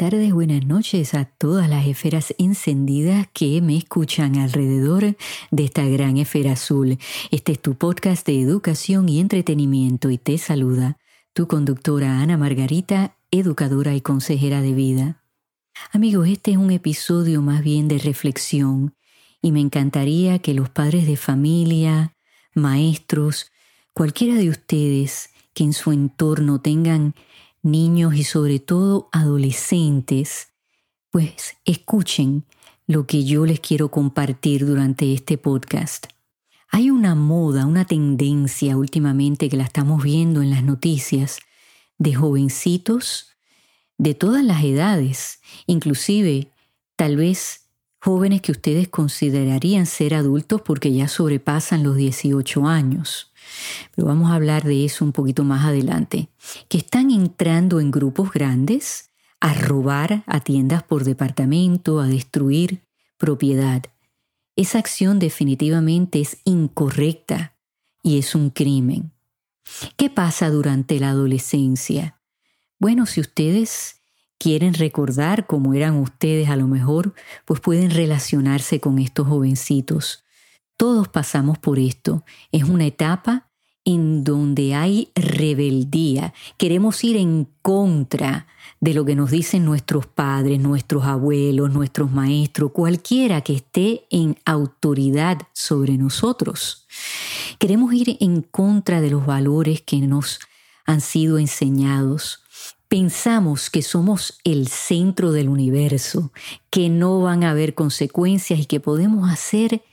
Tardes, buenas noches a todas las esferas encendidas que me escuchan alrededor de esta gran esfera azul. Este es tu podcast de educación y entretenimiento y te saluda tu conductora Ana Margarita, educadora y consejera de vida. Amigos, este es un episodio más bien de reflexión y me encantaría que los padres de familia, maestros, cualquiera de ustedes que en su entorno tengan niños y sobre todo adolescentes, pues escuchen lo que yo les quiero compartir durante este podcast. Hay una moda, una tendencia últimamente que la estamos viendo en las noticias de jovencitos de todas las edades, inclusive tal vez jóvenes que ustedes considerarían ser adultos porque ya sobrepasan los 18 años pero vamos a hablar de eso un poquito más adelante, que están entrando en grupos grandes a robar a tiendas por departamento, a destruir propiedad. Esa acción definitivamente es incorrecta y es un crimen. ¿Qué pasa durante la adolescencia? Bueno, si ustedes quieren recordar cómo eran ustedes a lo mejor, pues pueden relacionarse con estos jovencitos. Todos pasamos por esto. Es una etapa en donde hay rebeldía. Queremos ir en contra de lo que nos dicen nuestros padres, nuestros abuelos, nuestros maestros, cualquiera que esté en autoridad sobre nosotros. Queremos ir en contra de los valores que nos han sido enseñados. Pensamos que somos el centro del universo, que no van a haber consecuencias y que podemos hacer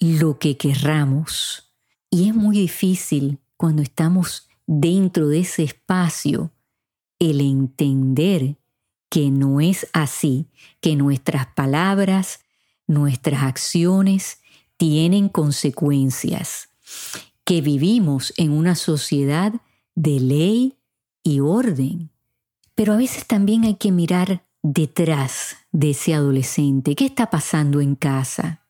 lo que querramos. Y es muy difícil cuando estamos dentro de ese espacio el entender que no es así, que nuestras palabras, nuestras acciones tienen consecuencias, que vivimos en una sociedad de ley y orden. Pero a veces también hay que mirar detrás de ese adolescente. ¿Qué está pasando en casa?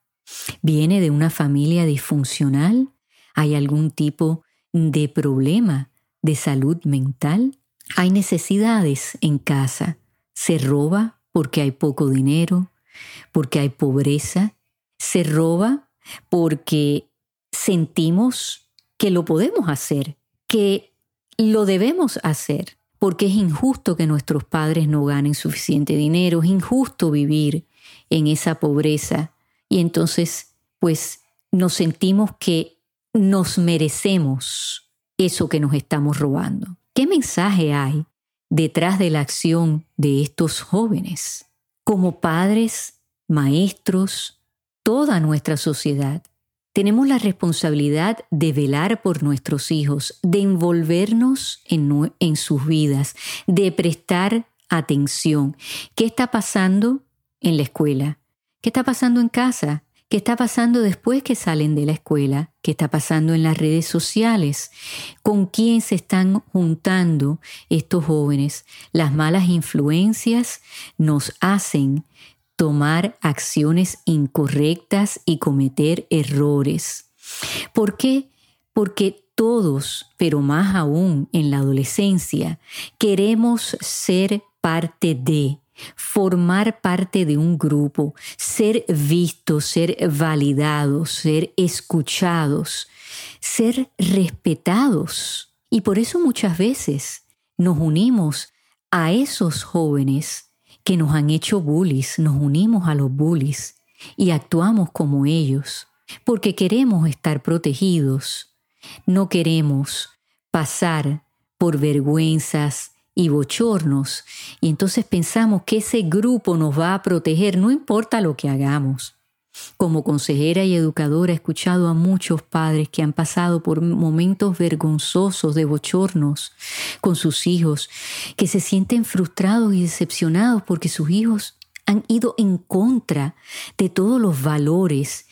¿Viene de una familia disfuncional? ¿Hay algún tipo de problema de salud mental? ¿Hay necesidades en casa? ¿Se roba porque hay poco dinero? ¿Porque hay pobreza? ¿Se roba porque sentimos que lo podemos hacer, que lo debemos hacer? Porque es injusto que nuestros padres no ganen suficiente dinero, es injusto vivir en esa pobreza y entonces, pues, nos sentimos que nos merecemos eso que nos estamos robando. ¿Qué mensaje hay detrás de la acción de estos jóvenes? Como padres, maestros, toda nuestra sociedad, tenemos la responsabilidad de velar por nuestros hijos, de envolvernos en, en, sus vidas, de prestar atención. ¿Qué está pasando en la escuela? ¿Qué está pasando en casa? ¿Qué está pasando después que salen de la escuela? ¿Qué está pasando en las redes sociales? ¿Con quién se están juntando estos jóvenes? Las malas influencias nos hacen tomar acciones incorrectas y cometer errores. ¿Por qué? Porque todos, pero más aún en la adolescencia, queremos ser parte de, formar parte de un grupo, ser vistos, ser validados, ser escuchados, ser respetados. Y por eso muchas veces nos unimos a esos jóvenes que nos han hecho bullies, nos unimos a los bullies y actuamos como ellos, porque queremos estar protegidos, no queremos pasar por vergüenzas, y bochornos, y entonces pensamos que ese grupo nos va a proteger, no importa lo que hagamos. Como consejera y educadora he escuchado a muchos padres que han pasado por momentos vergonzosos de bochornos con sus hijos, que se sienten frustrados y decepcionados porque sus hijos han ido en contra de todos los valores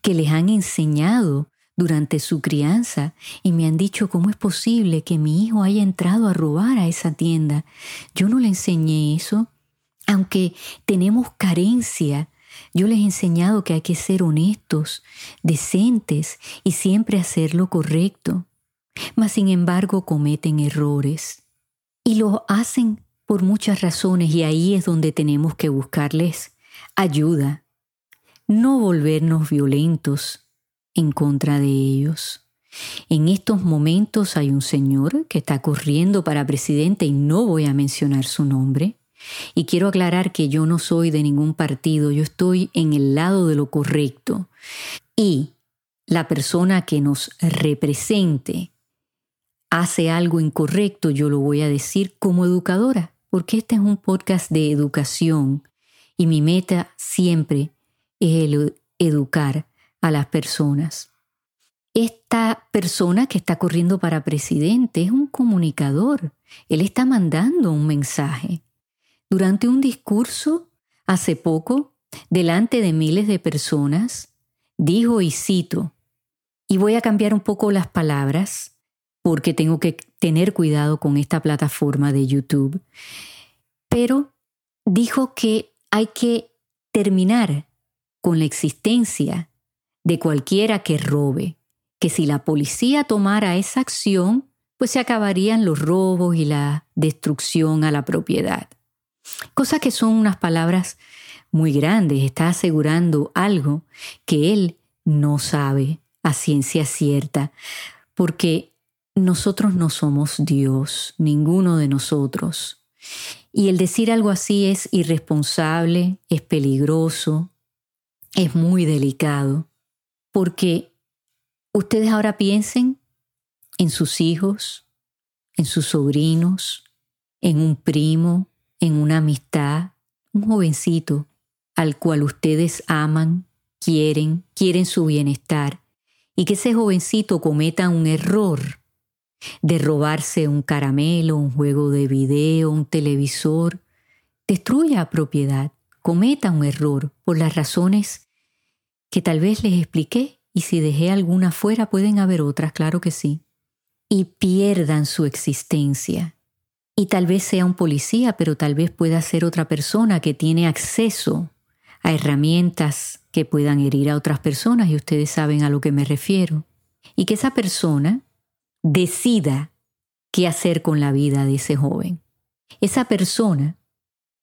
que les han enseñado durante su crianza y me han dicho cómo es posible que mi hijo haya entrado a robar a esa tienda. Yo no le enseñé eso, aunque tenemos carencia. Yo les he enseñado que hay que ser honestos, decentes y siempre hacer lo correcto. Mas sin embargo cometen errores y lo hacen por muchas razones y ahí es donde tenemos que buscarles ayuda, no volvernos violentos en contra de ellos. En estos momentos hay un señor que está corriendo para presidente y no voy a mencionar su nombre. Y quiero aclarar que yo no soy de ningún partido, yo estoy en el lado de lo correcto. Y la persona que nos represente hace algo incorrecto, yo lo voy a decir como educadora, porque este es un podcast de educación y mi meta siempre es educar a las personas. Esta persona que está corriendo para presidente es un comunicador. Él está mandando un mensaje. Durante un discurso, hace poco, delante de miles de personas, dijo y cito, y voy a cambiar un poco las palabras porque tengo que tener cuidado con esta plataforma de YouTube, pero dijo que hay que terminar con la existencia de cualquiera que robe, que si la policía tomara esa acción, pues se acabarían los robos y la destrucción a la propiedad. Cosas que son unas palabras muy grandes, está asegurando algo que él no sabe a ciencia cierta, porque nosotros no somos Dios, ninguno de nosotros. Y el decir algo así es irresponsable, es peligroso, es muy delicado, porque ustedes ahora piensen en sus hijos, en sus sobrinos, en un primo, en una amistad, un jovencito al cual ustedes aman, quieren, quieren su bienestar, y que ese jovencito cometa un error de robarse un caramelo, un juego de video, un televisor, destruya propiedad, cometa un error por las razones que tal vez les expliqué y si dejé alguna fuera pueden haber otras, claro que sí, y pierdan su existencia. Y tal vez sea un policía, pero tal vez pueda ser otra persona que tiene acceso a herramientas que puedan herir a otras personas y ustedes saben a lo que me refiero. Y que esa persona decida qué hacer con la vida de ese joven. Esa persona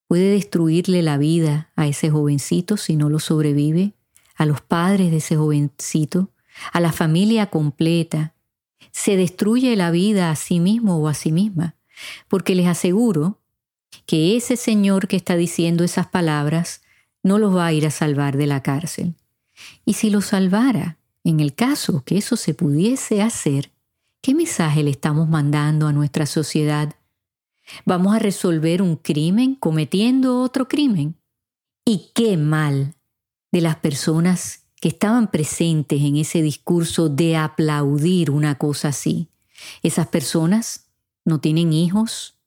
puede destruirle la vida a ese jovencito si no lo sobrevive, a los padres de ese jovencito, a la familia completa. Se destruye la vida a sí mismo o a sí misma, porque les aseguro que ese señor que está diciendo esas palabras no los va a ir a salvar de la cárcel. Y si lo salvara, en el caso que eso se pudiese hacer, ¿Qué mensaje le estamos mandando a nuestra sociedad? ¿Vamos a resolver un crimen cometiendo otro crimen? ¿Y qué mal de las personas que estaban presentes en ese discurso de aplaudir una cosa así? Esas personas no tienen hijos,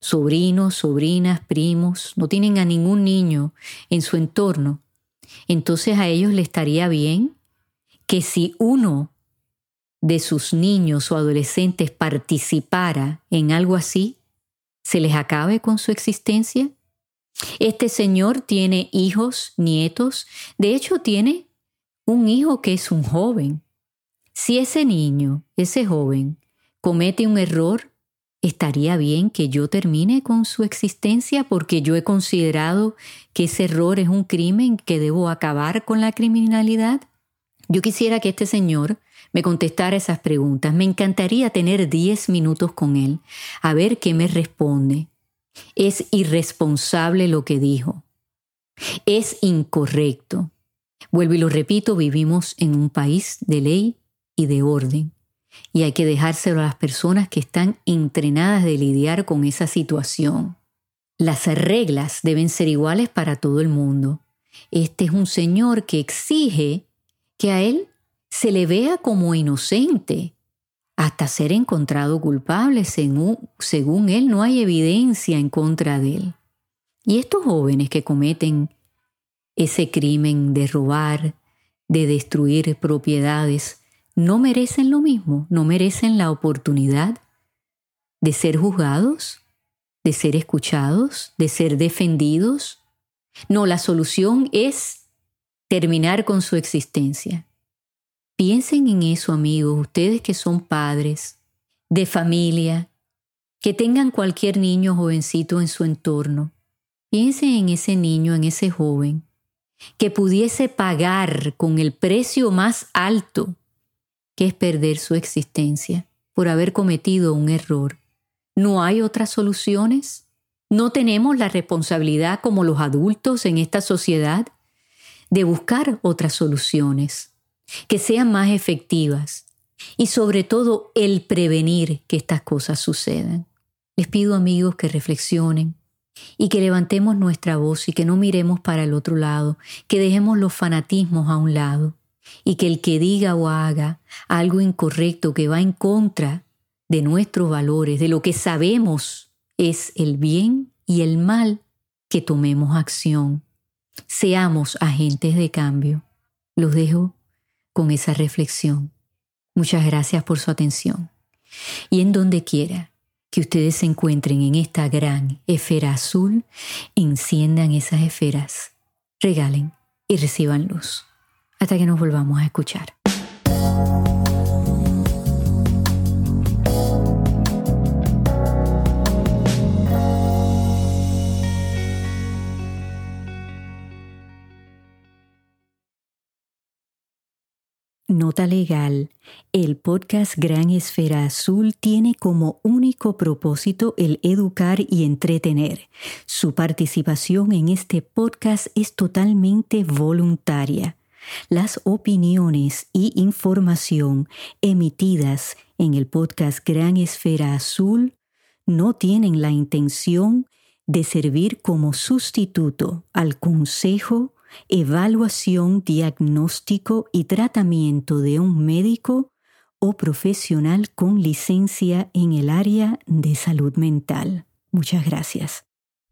sobrinos, sobrinas, primos, no tienen a ningún niño en su entorno. Entonces a ellos le estaría bien que si uno de sus niños o adolescentes participara en algo así, se les acabe con su existencia? Este señor tiene hijos, nietos, de hecho tiene un hijo que es un joven. Si ese niño, ese joven, comete un error, ¿estaría bien que yo termine con su existencia porque yo he considerado que ese error es un crimen que debo acabar con la criminalidad? Yo quisiera que este señor me contestara esas preguntas. Me encantaría tener 10 minutos con él, a ver qué me responde. Es irresponsable lo que dijo. Es incorrecto. Vuelvo y lo repito, vivimos en un país de ley y de orden. Y hay que dejárselo a las personas que están entrenadas de lidiar con esa situación. Las reglas deben ser iguales para todo el mundo. Este es un señor que exige que a él se le vea como inocente hasta ser encontrado culpable. Según, según él, no hay evidencia en contra de él. Y estos jóvenes que cometen ese crimen de robar, de destruir propiedades, no merecen lo mismo, no merecen la oportunidad de ser juzgados, de ser escuchados, de ser defendidos. No, la solución es terminar con su existencia. Piensen en eso, amigos, ustedes que son padres de familia, que tengan cualquier niño jovencito en su entorno. Piensen en ese niño, en ese joven, que pudiese pagar con el precio más alto, que es perder su existencia por haber cometido un error. ¿No hay otras soluciones? ¿No tenemos la responsabilidad como los adultos en esta sociedad de buscar otras soluciones que sean más efectivas y sobre todo el prevenir que estas cosas sucedan? Les pido amigos que reflexionen y que levantemos nuestra voz y que no miremos para el otro lado, que dejemos los fanatismos a un lado y que el que diga o haga algo incorrecto que va en contra de nuestros valores, de lo que sabemos es el bien y el mal, que tomemos acción. Seamos agentes de cambio. Los dejo con esa reflexión. Muchas gracias por su atención. Y en donde quiera que ustedes se encuentren en esta gran esfera azul, enciendan esas esferas, regalen y reciban luz. Hasta que nos volvamos a escuchar. Nota legal. El podcast Gran Esfera Azul tiene como único propósito el educar y entretener. Su participación en este podcast es totalmente voluntaria. Las opiniones y información emitidas en el podcast Gran Esfera Azul no tienen la intención de servir como sustituto al consejo evaluación, diagnóstico y tratamiento de un médico o profesional con licencia en el área de salud mental. Muchas gracias.